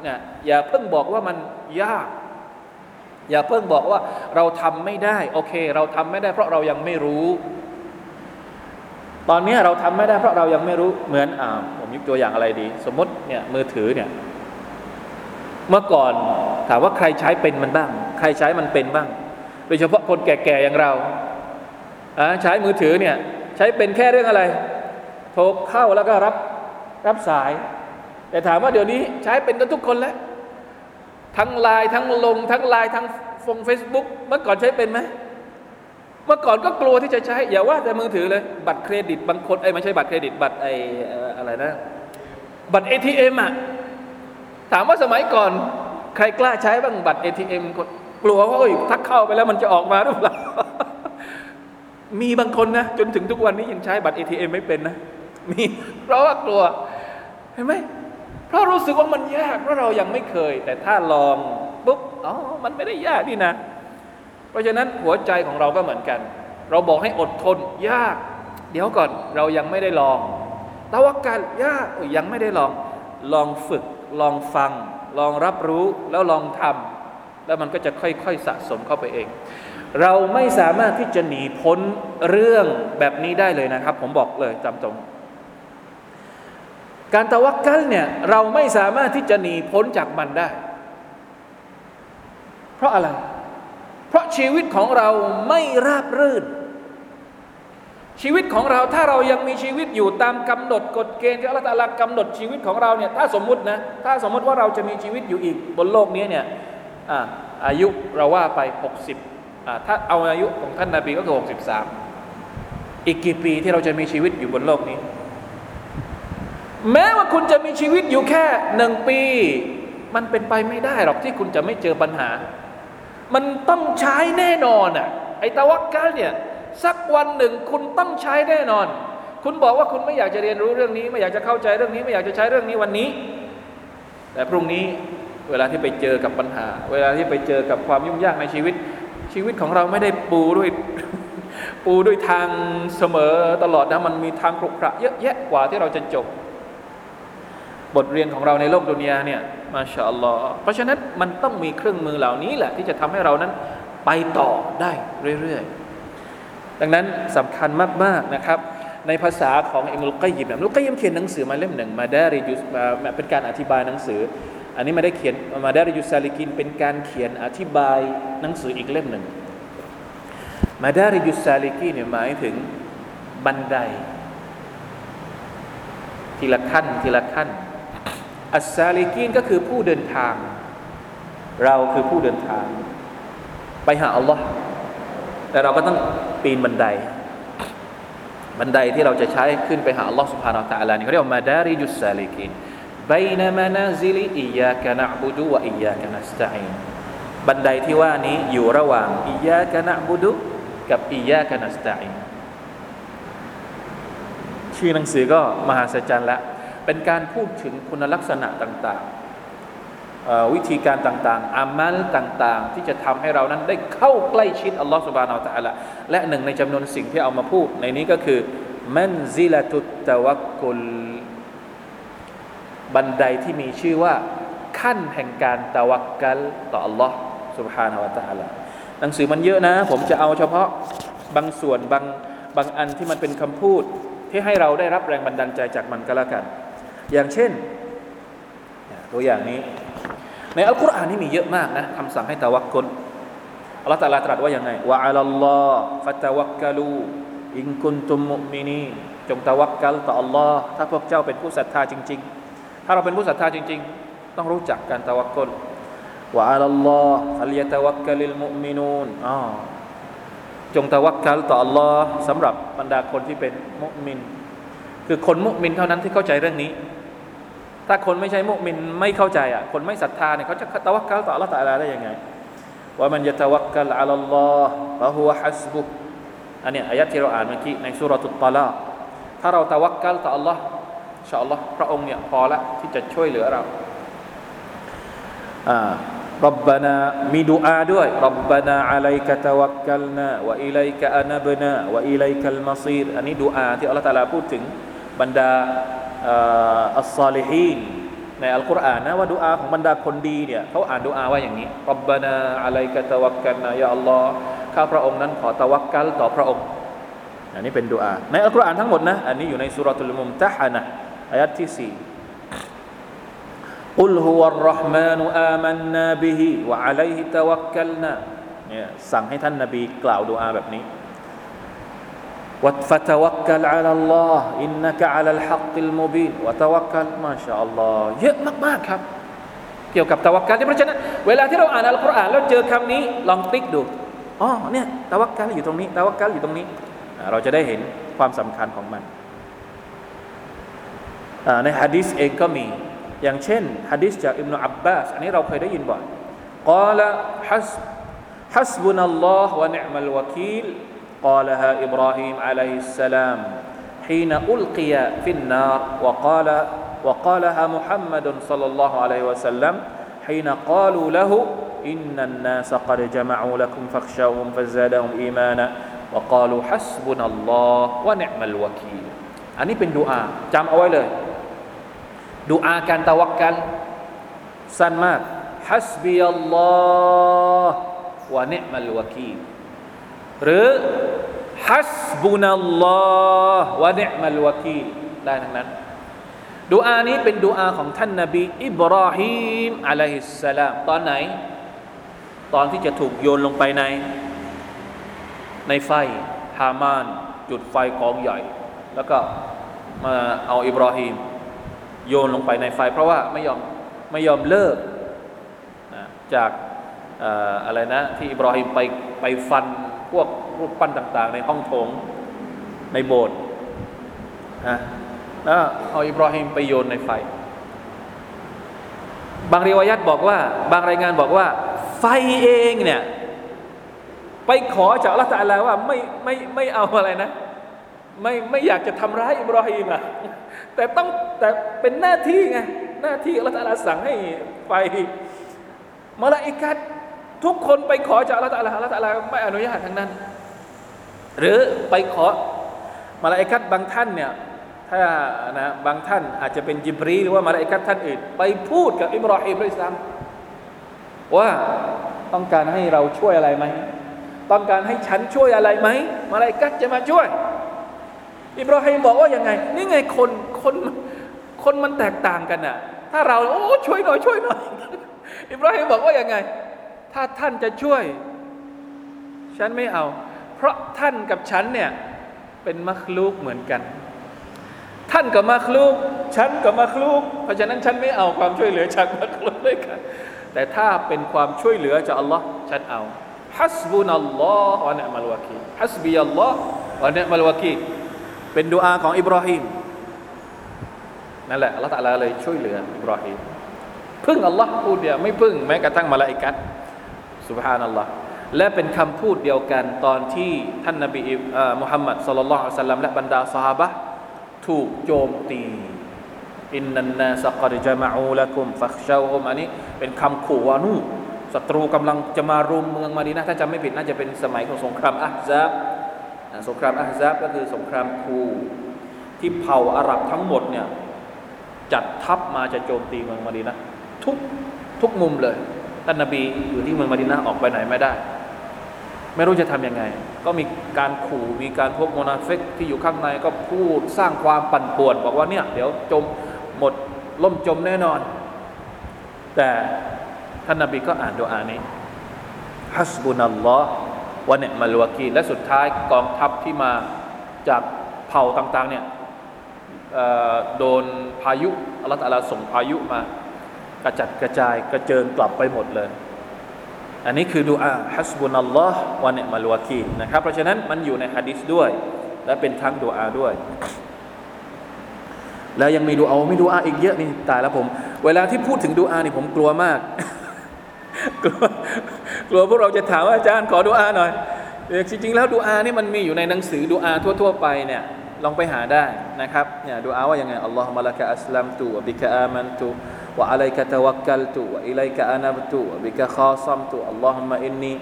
นี่ยอย่าเพิ่งบอกว่ามันยาก อย่าเพิ่งบอกว่าเราทำไม่ได้ โอเค เราทำไม่ได้ เพราะเรายังไม่รู้ ตอนนี้เราทำไม่ได้เพราะเรายังไม่รู้เหมือนอ่าผมยกตัวอย่างอะไรดี สมมติเนี่ยมือถือเนี่ยเมื่อก่อนถามว่าใครใช้เป็นมันบ้าง ใครใช้มันเป็นบ้าง โดยเฉพาะคนแก่ๆอย่างเราใช้มือถือเนี่ยใช้เป็นแค่เรื่องอะไร โทรเข้าแล้วก็รับรับสาย แต่ถามว่าเดี๋ยวนี้ใช้เป็นกันทุกคนแล้ว ทั้งไลน์ทั้งลง ทั้งไลน์ทั้งฟงเฟซบุ๊กเมื่อก่อนใช้เป็นไหมเมื่อก่อนก็กลัวที่จะใช้ อย่าว่าแต่มือถือเลย บัตรเครดิตบางคนไอ้ไม่ใช่บัตรเครดิต บัตรไอ้อะไรนะ บัตรเอทีเอ็มอะถามว่าสมัยก่อน ใครกล้าใช้บ้างบัตรเอทีเอ็มกลัวว่าโอ้ยถ้าเข้าไปแล้วมันจะออกมาหรือเปล่ามีบางคนนะ จนถึงทุกวันนี้ยังใช้บัตรเอทีเอ็มไม่เป็นนะมีเพราะว่ากลัวเห็นไหม เพราะรู้สึกว่ามันยากเพราะเรายังไม่เคย แต่ถ้าลองปุ๊บอ๋อมันไม่ได้ยากนี่นะ เพราะฉะนั้นหัวใจของเราก็เหมือนกัน เราบอกให้อดทนยาก เดี๋ยวก่อนเรายังไม่ได้ลองตะวักกันยากยังไม่ได้ลอง ลองฝึก ลองฟัง ลองรับรู้แล้วลองทำแล้วมันก็จะค่อยๆสะสมเข้าไปเอง เราไม่สามารถที่จะหนีพ้นเรื่องแบบนี้ได้เลยนะครับ ผมบอกเลยจำตรง การตะวักกัลเนี่ยเราไม่สามารถที่จะหนีพ้นจากมันได้ เพราะอะไร เพราะชีวิตของเราไม่ราบรื่น ชีวิตของเราถ้าเรายังมีชีวิตอยู่ตามกำหนดกฎเกณฑ์ที่อัลลอฮฺกำหนดชีวิตของเราเนี่ยถ้าสมมุตินะถ้าสมมุติว่าเราจะมีชีวิตอยู่อีกบนโลกนี้เนี่ยอายุเราว่าไป 60ถ้าเอาอายุของท่านนาบีก็คือหกสิบสามอีกกี่ปีที่เราจะมีชีวิตอยู่บนโลกนี้ แม้ว่าคุณจะมีชีวิตอยู่แค่หนึ่งปี มันเป็นไปไม่ได้หรอกที่คุณจะไม่เจอปัญหา มันต้องใช้แน่นอนอะไอ้ตะวักกะเนี่ยสักวันหนึ่งคุณต้องใช้แน่นอน คุณบอกว่าคุณไม่อยากจะเรียนรู้เรื่องนี้ ไม่อยากจะเข้าใจเรื่องนี้ ไม่อยากจะใช้เรื่องนี้วันนี้ แต่พรุ่งนี้เวลาที่ไปเจอกับปัญหา เวลาที่ไปเจอกับความยุ่งยากในชีวิต ชีวิตของเราไม่ได้ปูด้วยปูด้วยทางเสมอตลอดนะมันมีทางครุขระเยอะแยะกว่าที่เราจะจบ บทเรียนของเราในโลกดุนยาเนี่ยมาชาอัลลอฮ์เพราะฉะนั้นมันต้องมีเครื่องมือเหล่านี้แหละ ที่จะทำให้เรานั้นไปต่อได้เรื่อยๆ ดังนั้นสำคัญมากๆนะครับ ในภาษาของอิมุลกัยิมอิมุลกัยิมเขียนหนังสือมาเล่มหนึ่งมาด้ริยุสมาเป็นการอธิบายหนังสือ อันนี้ไม่ได้เขียนมาดาริยุซาลิกิน เป็นการเขียนอธิบายหนังสืออีกเล่มหนึ่งมาดาริยุซาลิกินเนี่ยหมายถึงบันไดทีละขั้นทีละขั้น อัสซาลิกินก็คือผู้เดินทาง เราคือผู้เดินทาง ไปหาอัลลอฮ์แต่เราก็ต้องปีนบันได บันไดที่เราจะใช้ขึ้นไปหาอัลลอฮ์สุบฮานาอัลลอฮ์นี่เขาเรียกว่ามาดาริยุสซาลิกิน بين منازل إياك نعبد وإياك نستعين บันไดที่ว่านี้อยู่ระหว่างอิยากะนะบุดุกับอิยากะนัสตัยชื่อหนังสือก็มหาศจรรย์ละ เป็นการพูดถึงคุณลักษณะต่างๆ วิธีการต่างๆ อามัลต่างๆ ที่จะทำให้เรานั้นได้เข้าใกล้ชิดอัลลอฮฺสุบานอัลตะละและหนึ่งในจำนวนสิ่งที่เอามาพูด ในนี้ก็คือมันซิลตุตตะวักกุลบันไดที่มีชื่อว่าขั้นแห่งการตะวักกัลต่อ Allah سبحانه และ تعالى หนังสือมันเยอะนะ ผมจะเอาเฉพาะบางส่วนบางบางอันที่มันเป็นคำพูด ที่ให้เราได้รับแรงบันดาลใจจากมันก็แล้วกัน อย่างเช่น ตัวอย่างนี้ ในอัลกุรอานนี่มีเยอะมากนะคำสั่งให้ตะวักกลอัลลอฮฺตรัสตรัสว่าอย่างไงว่าอัลลอฮฺฟัตะวักกะลูอินกุนตุมมุมินีจงตะวักกัลต่อ Allah ถ้าพวกเจ้าเป็นผู้ศรัทธาจริง ๆ ถ้าเราเป็นผู้ศรัทธาจริง ๆ ต้องรู้จักการตะวักกลว่าอัลลอฮ์อัลยะตะวักกลิลมุมินูนอ๋อจงตะวักกัลต่อ Allah สำหรับบรรดาคนที่เป็นมุมิน คือคนมุมินเท่านั้นที่เข้าใจเรื่องนี้ ถ้าคนไม่ใช่มุมินไม่เข้าใจอะคนไม่ศรัทธาเนี่ยเขาจะตะวักกัลต่อ Allah ตะลาได้ยังไงว่ามันจะตะวักกัลอัลลอฮ์ฟะฮุวะฮัสบุอันนี้อายะที่เราอ่านเมื่อกี้ในสุรตุตตะลาถ้าเราตะวักกัลต่อ Allah ชาอัลลอฮ์พระองค์เนี่ยพอละที่จะช่วยเหลือเราอ่ารับบานามีดูอาด้วยรับบานาอะลัยกะตะวักกัลนาวะอิลัยกะอานับนาวะอิลัยกัลมาซีรอันนี้ดูอาที่อัลลอฮ์ตาลาพูดถึงบรรดา อัลซาลิฮีนใน ในอัลกุรอานนะว่าดูอาของบรรดาคนดีเนี่ยเขาอ่านดูอาว่าอย่างนี้รับบานาอะลัยกะตะวักกันนะยาอัลลอฮ์ข้าพระองค์นั้นขอตะวักกัลต่อพระองค์อันนี้เป็นดูอาในอัลกุรอานทั้งหมดนะอันนี้อยู่ในสุรทูลมุมตะฮานะอายัดที่สี่ قل هو الرحمن آمنا به وعليه توكلنا เนี่ยสั่งให้ท่านนบีกล่าวดูอาแบบนี้ وفتوكل على الله إنك على الحق المبين وتوكل ما شاء الله เยอะมากๆครับ เกี่ยวกับตะวักกัลเพราะฉะนั้นเวลาที่เราอ่านอัลกุรอานแล้วเจอคำนี้ลองติ๊กดูอ๋อเนี่ยตะวักกัลอยู่ตรงนี้ตะวักกัลอยู่ตรงนี้ เราจะได้เห็นความสำคัญของมันในฮะดิษเองก็มี อย่างเช่นฮะดิษจากอิบนาอับบาสอันนี้เราเคยได้ยินบ่อย قال حسب حسبنا الله ونعم الوكيل قالها إبراهيم عليه السلام حين ألقي في النار وقال وقالها محمد صلى الله عليه وسلم حين قالوا له إن الناس قد جمعوا لكم فاخشوهم فزادهم إيمانا وقالوا حسبنا الله ونعم الوكيل อันนี้เป็นดูอาจำเอาไว้เลยดูอาการตะวักกันสั้นมากฮัสบีอัลลอฮ์วะเนมัลวะกี หรือฮัสบุนัลลอฮ์วะเนมัลวะกีได้ทั้งนั้นดูอานี้เป็นดูอาของท่านนบีอิบราฮิมอะลัยฮิสสลามตอนไหน ตอนที่จะถูกโยนลงไปใน ในไฟฮามาน จุดไฟกองใหญ่ แล้วก็มาเอาอิบราฮิมโยนลงไปในไฟ เพราะว่าไม่ยอมไม่ยอมเลิกจากอะไรนะ ที่อิบราฮิมไปไปฟัน พวกรูปปั้นต่าง ๆ ในห้องโถงในโบสถ์นะแล้วเอาอิบราฮิมไปโยนในไฟ บางรีวายัตบอกว่า บางรายงานบอกว่า ไฟเองเนี่ย ไปขอจากอัลลอฮฺตะลาว่าไม่ไม่ไม่เอาอะไรนะ ไม่ไม่อยากจะทำร้ายอิบราฮิมอะแต่ต้องแต่เป็นหน้าที่ไงหน้าที่อัลลอฮฺตะลาสั่งให้ไฟมาลาอิกัด ทุกคนไปขอจากอัลลอฮฺตะลาอัลลอฮฺตะลาไม่อนุญาตทั้งนั้น หรือไปขอมาลาอิกัดบางท่านเนี่ยถ้านะบางท่านอาจจะเป็นจิบรีหรือว่ามาลาอิกัดท่านอื่น ไปพูดกับอิบราฮิมด้วยซ้ำว่าต้องการให้เราช่วยอะไรไหมต้องการให้ฉันช่วยอะไรไหมมาลาอิกัดจะมาช่วย อิบราฮิมบอกว่ายังไง นี่ไงคนคนคนมันแตกต่างกันน่ะถ้าเราโอ้ช่วยหน่อยช่วยหน่อยอิบราฮิมบอกว่ายังไง ถ้าท่านจะช่วย ฉันไม่เอา เพราะท่านกับฉันเนี่ยเป็นมัคลูกเหมือนกัน ท่านกับมัคลูก ฉันกับมัคลูก เพราะฉะนั้นฉันไม่เอาความช่วยเหลือจากมัคลูกด้วยกันแต่ถ้าเป็นความช่วยเหลือจากอัลลอฮ์ฉันเอาฮัสบุนัลลอฮ์วะเนมัลวะกีฮัสบีอัลลอฮ์วะเนมัลวะกีเป็นดุอาของอิบราฮิมนั่นแหละอัลลอฮฺตะลาเลยช่วยเหลืออิบราฮิมพึ่งอัลลอฮ์พูดเดียวไม่พึ่งแม้กระทั่งมาลาอิกัด สุบฮานัลลอฮ์และเป็นคำพูดเดียวกันตอนที่ท่านนบีมุฮัมมัดสุลลัลลอฮุอะสัลลัมและบรรดาสหายถูกโจมตีอินนันนาสกัดจามะอูละกุมฟักชาวฮุมอันนี้เป็นคำขู่ว่านู่ศัตรูกำลังจะมารุมเมืองมาดีนะถ้าจำไม่ผิดน่าจะเป็นสมัยของสงครามอัฮซับสงครามอัฮซับก็คือสงครามคูที่เผ่าอาหรับทั้งหมดเนี่ยจัดทัพมาจะโจมตีเมืองมาดีนะทุกทุกมุมเลย ท่านนบีอยู่ที่เมืองมาดีนะออกไปไหนไม่ได้ ไม่รู้จะทํำยังไง ก็มีการขู่มีการพวกโมนาเฟกที่อยู่ข้างในก็พูดสร้างความปั่นป่วน บอกว่าเนี่ย เดี๋ยวจมหมดล่มจมแน่นอน แต่ท่านนบีก็อ่านดูอานี้ฮัสบุนัลลอฮ์วะเนมัลวากีและสุดท้ายกองทัพที่มาจากเผ่าต่างๆเนี่ยโดนพายุอัลลอฮฺตะลส่งพายุมา กระจัดกระจายกระเจิงกลับไปหมดเลย อันนี้คือดูอาฮัสบุนัลลอฮ์วะเนมัลวากีนะครับ เพราะฉะนั้นมันอยู่ในฮะดิษด้วย และเป็นทั้งดูอาด้วย แล้วยังมีดูอาไม่ดูอาอีกเยอะนี่ตายแล้วผม เวลาที่พูดถึงดูอานี่ผมกลัวมาก กลัวกลัวพวกเราจะถามว่าอาจารย์ขอดูอาหน่อยจริงๆแล้วดูอานี่มันมีอยู่ในหนังสือดูอาทั่ว ๆ ไปเนี่ยลองไปหาได้นะครับเนี่ยดูอาว่ายังไงอัลลอฮฺมะละกะอัสลัมตุวะบิกะอามันตุ วะอะลัยกะตะวักกัลตุวะอิลัยกะอานับตุวะบิกะคาซัมตุอัลลอฮุมะอินนี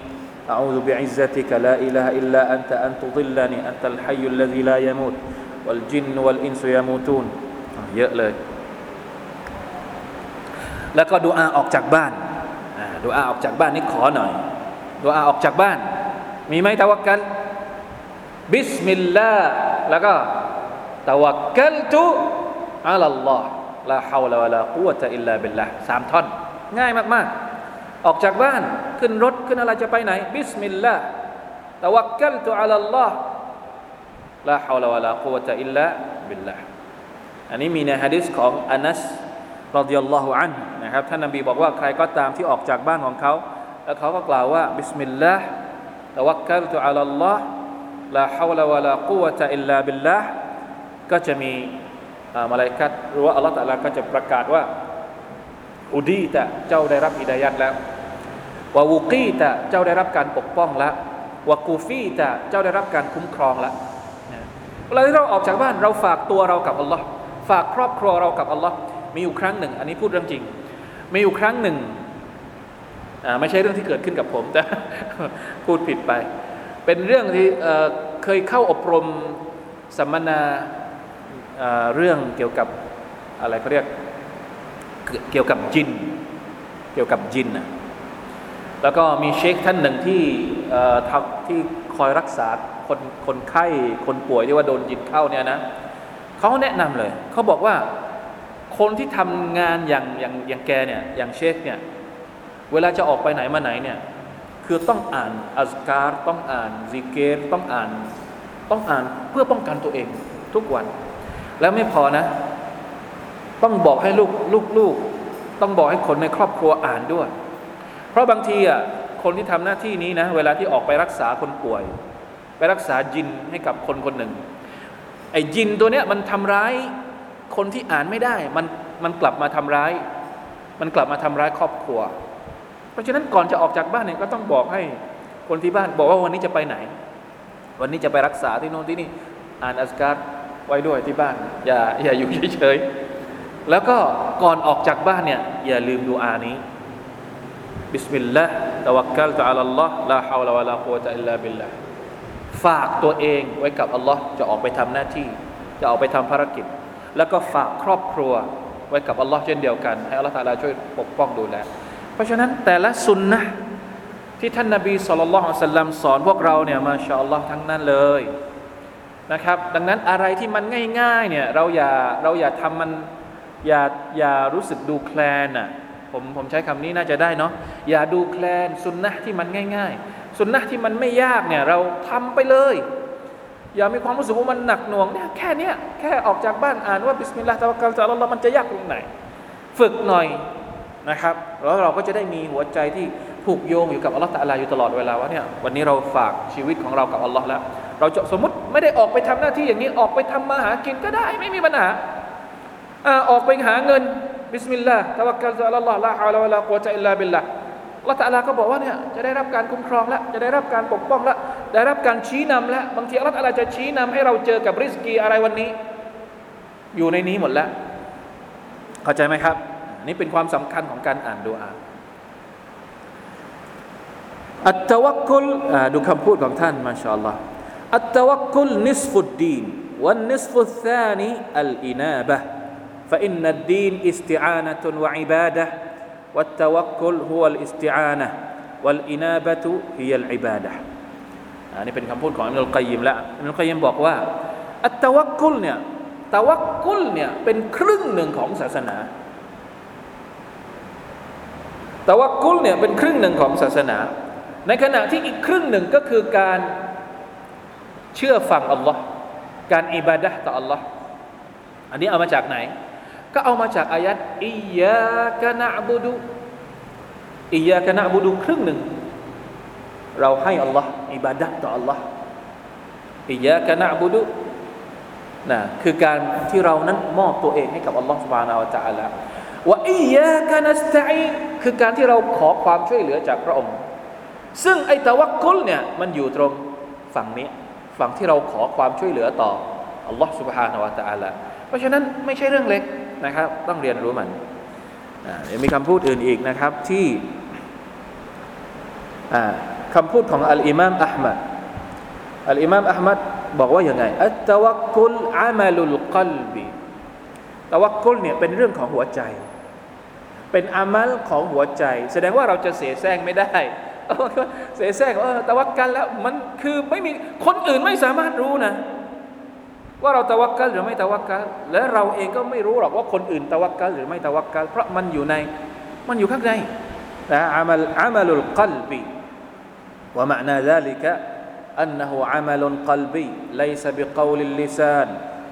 أعوذ بعزتك لا إله إلا أنت أن تضلني أنت الحي الذي لا يموت والجن والإنس يموتون เยอะเลย แล้วก็ดูอาออกจากบ้านดูอาออกจากบ้านนี่ขอหน่อยดูอาออกจากบ้าน มีไหมตะวักกันบิสมิลลาห์แล้วก็ตะวักกัลตุอัลลอฮ์ ลาฮาวก็ توكلت على الله لا حول ولا قوة إلا بالله สามท่อน ง่ายมาก ๆ ออกจากบ้านขึ้นรถขึ้นอะไรจะไปไหน بسم الله توكلت على الله لا حول ولا قوة إلا بالله อันนี้มีในฮะดิษของอานัสرضي الله عنه นะครับท่านนบีบอกว่าใครก็ตามที่ออกจากบ้านของเขา แล้วเขาก็กล่าวว่าبسم الله توكلت على الله لا حول ولا قوة إلا بالله ก็จะมี ملائكة หรือว่าอัลลอฮฺตะลาก็จะประกาศว่าهديت เจ้าได้รับهداية แล้ววาวุกีตะเจ้าได้รับการปกป้องแล้ววากูฟีตะเจ้าได้รับการคุ้มครองแล้วเวลาที่เราออกจากบ้านเราฝากตัวเรากับอัลลอฮ์ฝากครอบครัวเรากับอัลลอฮ์มีอยู่ครั้งหนึ่ง อันนี้พูดเรื่องจริง มีอยู่ครั้งหนึ่งไม่ใช่เรื่องที่เกิดขึ้นกับผม แต่พูดผิดไป เป็นเรื่องที่เคยเข้าอบรมสัมมนา เรื่องเกี่ยวกับอะไรเขาเรียกเกี่ยวกับจิน เกี่ยวกับจินนะแล้วก็มีเชคท่านหนึ่งที่ทำที่คอยรักษาคนคนไข้คนป่วยที่ว่าโดนจินเข้าเนี่ยนะเขาแนะนำเลย เขาบอกว่าคนที่ทำงานอย่างอย่างอย่างแกเนี่ยอย่างเชคเนี่ยเวลาจะออกไปไหนมาไหนเนี่ยคือต้องอ่านอัสการต้องอ่านซิกเกตต้องอ่านต้องอ่านเพื่อป้องกันตัวเองทุกวัน แล้วไม่พอนะ ต้องบอกให้ลูกลูกลูกต้องบอกให้คนในครอบครัวอ่านด้วย เพราะบางทีอะคนที่ทำหน้าที่นี้นะ เวลาที่ออกไปรักษาคนป่วย ไปรักษาจินให้กับคนคนหนึ่งไอ้จินตัวเนี้ยมันทำร้ายคนที่อ่านไม่ได้ มันมันกลับมาทำร้าย มันกลับมาทำร้ายครอบครัว เพราะฉะนั้นก่อนจะออกจากบ้านเนี่ยก็ต้องบอกให้คนที่บ้านบอกว่าวันนี้จะไปไหน วันนี้จะไปรักษาที่โน่นที่นี่ อ่านأذكار ไว้ด้วยที่บ้าน อย่าอย่าอยู่เฉยๆแล้วก็ก่อนออกจากบ้านเนี่ยอย่าลืมดูอานี้บิสมิลลาห์ตะวักกัลตะอัลลอฮ์ลาฮาวลาวะลากุวะตะอิลลาบิลลาห์ฝากตัวเองไว้กับอัลลอฮ์จะออกไปทำหน้าที่ จะออกไปทำภารกิจ แล้วก็ฝากครอบครัวไว้กับอัลลอฮ์เช่นเดียวกัน ให้อัลลอฮ์ตาลาช่วยปกป้องดูแล เพราะฉะนั้นแต่ละสุนนะที่ท่านนาบีสุลต่านสัลลัมสอนพวกเราเนี่ยมาชาอัลลอฮ์ทั้งนั้นเลย นะครับ ดังนั้นอะไรที่มันง่ายๆเนี่ยเราอย่าเราอย่าทำมันอย่าอย่ารู้สึกดูแคลนอะผมผมใช้คำนี้น่าจะได้เนาะอย่าดูแคลนสุนนะที่มันง่าย ๆ สุนนะที่มันไม่ยากเนี่ยเราทำไปเลย อย่ามีความรู้สึกว่ามันหนักหน่วงเนี่ยแค่เนี้ยแค่ออกจากบ้านอ่านว่าบิสมิลลาห์ตะวักกัลตะลอมันจะยากตรงไหน ฝึกหน่อยนะครับแล้วเราก็จะได้มีหัวใจที่ผูกโยงอยู่กับอัลลอฮฺตะลาอยู่ตลอดเวลาว่าเนี่ยวันนี้เราฝากชีวิตของเรากับอัลลอฮ์แล้ว เราจะสมมติไม่ได้ออกไปทำหน้าที่อย่างนี้ออกไปทำมาหากินก็ได้ไม่มีปัญหาออกไปหาเงินบิสมิลลาห์ตะวักกัลตุอัลลอฮ์ลาฮาวลาวะลากุวะตะอิลลาบิลลาห์ละตะลาก็บอกว่าเนี่ยจะได้รับการคุ้มครองแล้วจะได้รับการปกป้องแล้วได้รับการชี้นำแล้วบางทีอัลลอฮ์จะชี้นำให้เราเจอกับرزق อะไรวันนี้ อยู่ในนี้หมดแล้ว เข้าใจไหมครับ นี่เป็นความสำคัญของการอ่านดูอาอัตตวักกุลดูคำพูดของท่านมาชาอัลลอฮ์ التوكل نصف الدين والنصف الثاني الإنابة فإن الدين استعانة وعبادة والتوكل هو الاستعانة والإنابة هي العبادة อันนี้เป็นคำพูดของอิมรุลกัยยิมละอิมรุลกัยยิมบอกว่าอัตตวักกุลเนี่ยตวักกุลเนี่ยเป็นครึ่งหนึ่งของศาสนาตวักกุลเนี่ยเป็นครึ่งหนึ่งของศาสนา ในขณะที่อีกครึ่งหนึ่งก็คือการ เชื่อฟังอัลลอฮ์การอิบาดะต่ออัลลอฮ์อันนี้เอามาจากไหน ก็เอามาจากอายัดอิยากะนะบุดุอิยากะนะบุดุครึ่งหนึ่ง เราให้อัลลอฮ์อิบาดะต่ออัลลอฮ์อิยากะนะบุดุนะคือการที่เรานั้นมอบตัวเองให้กับอัลลอฮ์สุบานาอัลจาละว่าอิยากะนัสตัยคือการที่เราขอความช่วยเหลือจากพระองค์ ซึ่งไอ้ตะวักคุลเนี่ยมันอยู่ตรงฝั่งนี้ ฝั่งที่เราขอความช่วยเหลือต่ออัลลอฮ์ سبحانه และ تعالى เพราะฉะนั้นไม่ใช่เรื่องเล็กนะครับ ต้องเรียนรู้มันเดี๋ยวมีคำพูดอื่นอีกนะครับที่คำพูดของอัลอิมามอัลมัดอัลอิมามอัลมัดบอกว่าอย่างไงอัตตวักุลอามัลุลกลบีตวักกุลเนี่ยเป็นเรื่องของหัวใจ เป็นอามัลของหัวใจ แสดงว่าเราจะเสียแซงไม่ได้ เสียแซงเออตะวักกันแล้วมันคือไม่มีคนอื่นไม่สามารถรู้นะ ว่าเราตะวักกันหรือไม่ตะวักกันและเราเองก็ไม่รู้หรอกว่าคนอื่นตะวักกันหรือไม่ตะวักกันเพราะมันอยู่ในมันอยู่ข้างในนะอามัลอามัลุลกัลบี ومعنى ذلك أنه عمل قلبي ليس بقول اللسان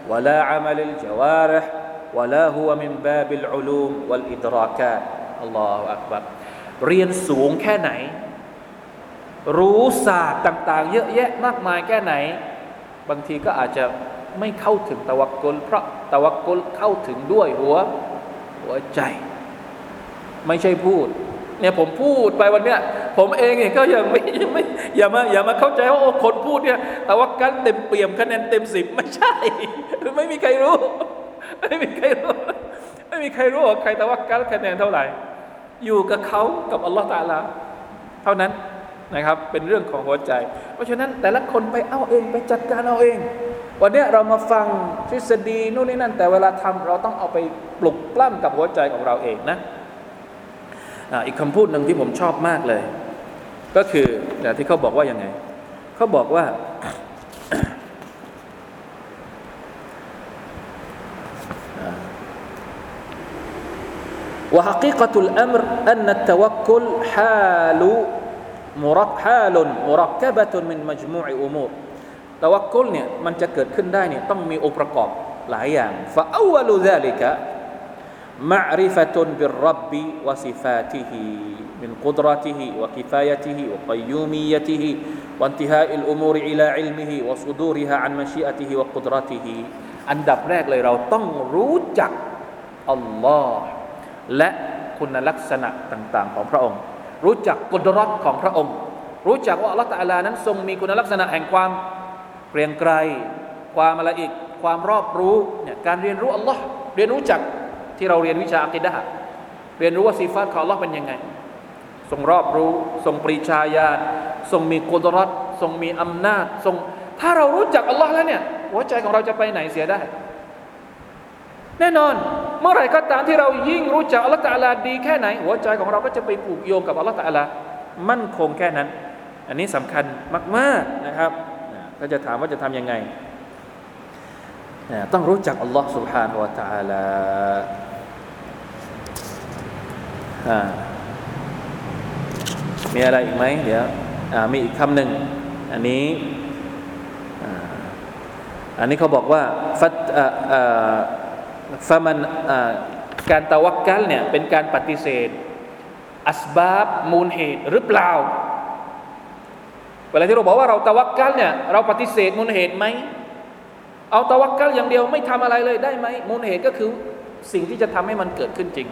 ولا عمل الجوارح ولا هو من باب العلوم والإدراكات الله أكبر เรียนสูงแค่ไหน รู้ศาสตร์ต่าง ๆ เยอะแยะมากมายแค่ไหน บางทีก็อาจจะไม่เข้าถึงตะวักกลเพราะตะวักกลเข้าถึงด้วยหัวหัวใจ ไม่ใช่พูดเนี่ยผมพูดไปวันเนี้ยผมเองเนี่ยก็ยังไม่ยังไม่อย่ามาอย่ามาเข้าใจว่าโอ้คนพูดเนี่ยแต่ว่าการเต็มเปี่ยมคะแนนเต็มสิบไม่ใช่ ไม่มีใครรู้ ไม่มีใครรู้ ไม่มีใครรู้ว่าใครแต่ว่าการคะแนนเท่าไหร่ อยู่กับเขากับอัลลอฮฺตาลา เท่านั้น นะครับ เป็นเรื่องของหัวใจ เพราะฉะนั้นแต่ละคนไปเอาเองไปจัดการเอาเอง วันนี้เรามาฟังทฤษฎีนู่นนี่นั่น แต่เวลาทำเราต้องเอาไปปลุกปล้ำกับหัวใจของเราเองนะอีกคำพูดหนึ่งที่ผมชอบมากเลย ก็คือแต่ที่เขาบอกว่ายังไง เขาบอกว่า وحقيقة الأمر أن التوكل حال مرك حال مركبة من مجموع أمور ตวักกุลเนี่ยมันจะเกิดขึ้นได้เนี่ยต้องมีองค์ประกอบหลายอย่าง فأول ذلك معرفة بالرب وصفاته من قدرته وكفايته وقيوميته وانتهاء الأمور إلى علمه وصدورها عن مشيئته وقدرته อันดับแรกเลยเราต้องรู้จักอัลลอฮ์และคุณลักษณะต่างๆของพระองค์ รู้จักกุดรัตของพระองค์ รู้จักว่าอัลลอฮฺตาลานั้นทรงมีคุณลักษณะแห่งความเกรียงไกรความอะไรอีกความรอบรู้เนี่ยการเรียนรู้อัลลอฮ์เรียนรู้จักที่เราเรียนวิชาอักิดะเรียนรู้ว่าสีฟ้าของอัลลอฮ์เป็นยังไง ทรงรอบรู้ ทรงปรีชาญาณทรงมีกุดรัตทรงมีอำนาจทรงถ้าเรารู้จักอัลลอฮ์แล้วเนี่ยหัวใจของเราจะไปไหนเสียได้ แน่นอน เมื่อไหร่ก็ตามที่เรายิ่งรู้จักอัลลอฮ์ตาลาดีแค่ไหน หัวใจของเราก็จะไปผูกโยงกับอัลลอฮ์ตาลามั่นคงแค่นั้น อันนี้สำคัญมากๆนะครับถ้าจะถามว่าจะทำยังไง ต้องรู้จักอัลลอฮ์ سبحانه และ تعالى มีอะไรอีกไหมเดี๋ยวมีอีกคำหนึ่งอันนี้อันนี้เขาบอกว่าฟัต ฟมันการตะวักกัลเนี่ยเป็นการปฏิเสธ อัสบาบมูลเหตุหรือเปล่า เวลาที่เราบอกว่าเราตะวักกัลเนี่ยเราปฏิเสธมูลเหตุไหมเอาตะวักกัลอย่างเดียวไม่ทำอะไรเลยได้ไหมมูลเหตุก็คือสิ่งที่จะทำให้มันเกิดขึ้นจริง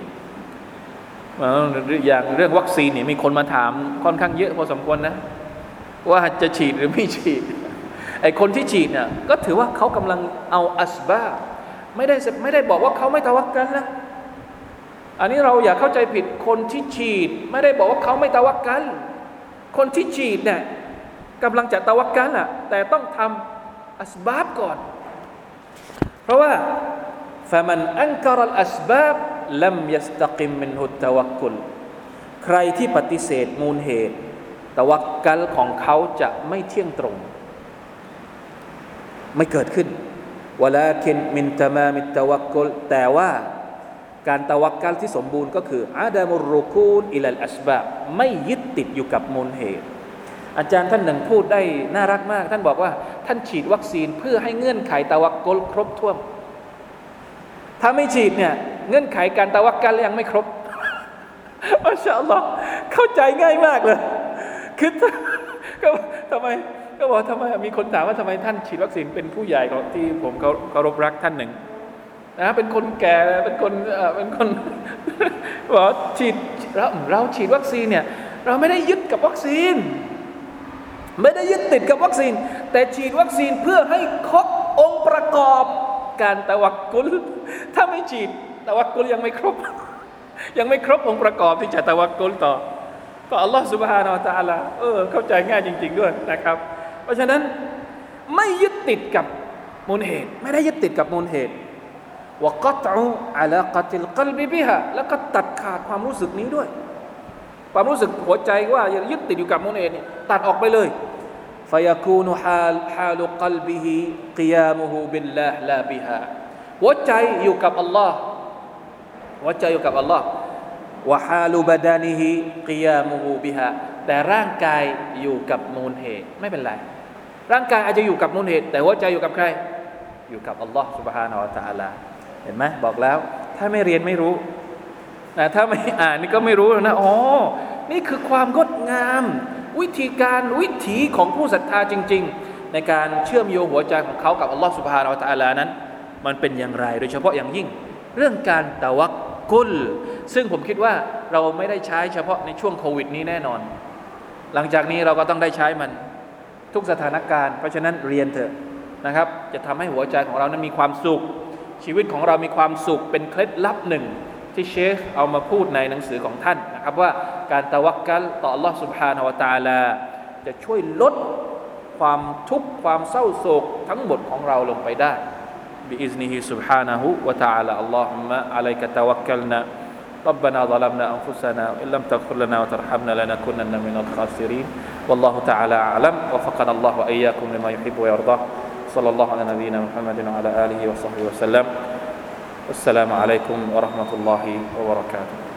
อย่างเรื่องวัคซีนเนี่ยมีคนมาถามค่อนข้างเยอะพอสมควรนะ ว่าจะฉีดหรือไม่ฉีดไอคนที่ฉีดเนี่ยก็ถือว่าเขากำลังเอาอัสบา ไม่ได้ไม่ได้บอกว่าเขาไม่ตะวักกันนะอันนี้เราอย่าเข้าใจผิดคนที่ฉีด ไม่ได้บอกว่าเขาไม่ตะวักกัน คนที่ฉีดเนี่ยกำลังจะตะวักกันอ่ะแต่ต้องทำอัสบาบก่อน เพราะว่า فمن أنكر الأسباب لم يستقم منه التوكل ใครที่ปฏิเสธมูลเหตุตวักกัลของเขาจะไม่เที่ยงตรง ไม่เกิดขึ้น วลาคินมินตมามิตวักกลแต่ว่าการตวักกัลที่สมบูรณ์ก็คืออาดามุรุคูนอิลัลอัสบาไม่ยึดติดอยู่กับมูลเหตุ อาจารย์ท่านหนึ่งพูดได้น่ารักมาก ท่านบอกว่า ท่านฉีดวัคซีนเพื่อให้เงื่อนไขตวักกลครบถ้วนถ้าไม่ฉีดเนี่ยเงื่อนไขการตะวักกันยังไม่ครบอัลลอฮ์เข้าใจง่ายมากเลยคือทำไม ก็บอกทำไมมีคนถามว่าทำไมท่านฉีดวัคซีนเป็นผู้ใหญ่ของที่ผมเคารพรักท่านหนึ่งนะเป็นคนแก่เป็นคนเป็นคนบอกฉีดเราเราฉีดวัคซีนเนี่ยเราไม่ได้ยึดกับวัคซีน ไม่ได้ยึดติดกับวัคซีน แต่ฉีดวัคซีนเพื่อให้ครบองค์ประกอบการตะวักกุล ถ้าไม่ฉีดตะวักกุลยังไม่ครบ ยังไม่ครบองค์ประกอบที่จะตะวักกุลต่อก็อัลลอฮฺสุบฮานาอัลลอฮฺเออเข้าใจง่ายจริง ๆ ด้วยนะครับ เพราะฉะนั้นไม่ยึดติดกับมูลเหตุ ไม่ได้ยึดติดกับมูลเหตุ วะกัตอุอะลากติลกลบิบิฮะแล้วก็ตัดขาดความรู้สึกนี้ด้วย ความรู้สึกหัวใจว่าอย่ายึดติดอยู่กับมูลเหตุนี่ตัดออกไปเลย فيكون حال حال قلبه قيامه بالله لا بها หัวใจอยู่กับอัลลอฮ์หัวใจอยู่กับอัลลอฮ์วะฮาลูบดานิฮิกิยามูฮูบิฮะแต่ร่างกายอยู่กับมูลเหตุไม่เป็นไร ร่างกายอาจจะอยู่กับมูลเหตุ แต่หัวใจอยู่กับใคร อยู่กับอัลลอฮ์ سبحانه และ تعالى เห็นไหมบอกแล้ว ถ้าไม่เรียนไม่รู้นะถ้าไม่อ่านนี่ก็ไม่รู้นะอ๋อนี่คือความงดงาม วิธีการวิถีของผู้ศรัทธาจริง ๆ ในการเชื่อมโยงหัวใจของเขากับอัลลอฮ์ سبحانه และ تعالى นั้น มันเป็นอย่างไร โดยเฉพาะอย่างยิ่ง เรื่องการตะวักกุล ซึ่งผมคิดว่าเราไม่ได้ใช้เฉพาะในช่วงโควิดนี้แน่นอน หลังจากนี้เราก็ต้องได้ใช้มัน ทุกสถานการณ์ เพราะฉะนั้นเรียนเถอะนะครับ จะทำให้หัวใจของเรานั้นมีความสุข ชีวิตของเรามีความสุขเป็นเคล็ดลับหนึ่ง ที่เชคเอามาพูดในหนังสือของท่านนะครับว่าการตะวักกัลต่อ Allah سبحانه และ تعالى จะช่วยลดความทุกข์ความเศร้าโศกทั้งหมดของเราลงไปได้ بإذنه سبحانه وتعالى اللهم عليك توكلنا ربنا ظلمنا أنفسنا وإن لم تغفر لنا وترحمنا لنكونن من الخاسرين. والله تعالى أعلم. وفقنا الله وإياكم لما يحب ويرضى. صلى الله على نبينا محمد وعلى آله وصحبه وسلم. والسلام عليكم ورحمة الله وبركاته.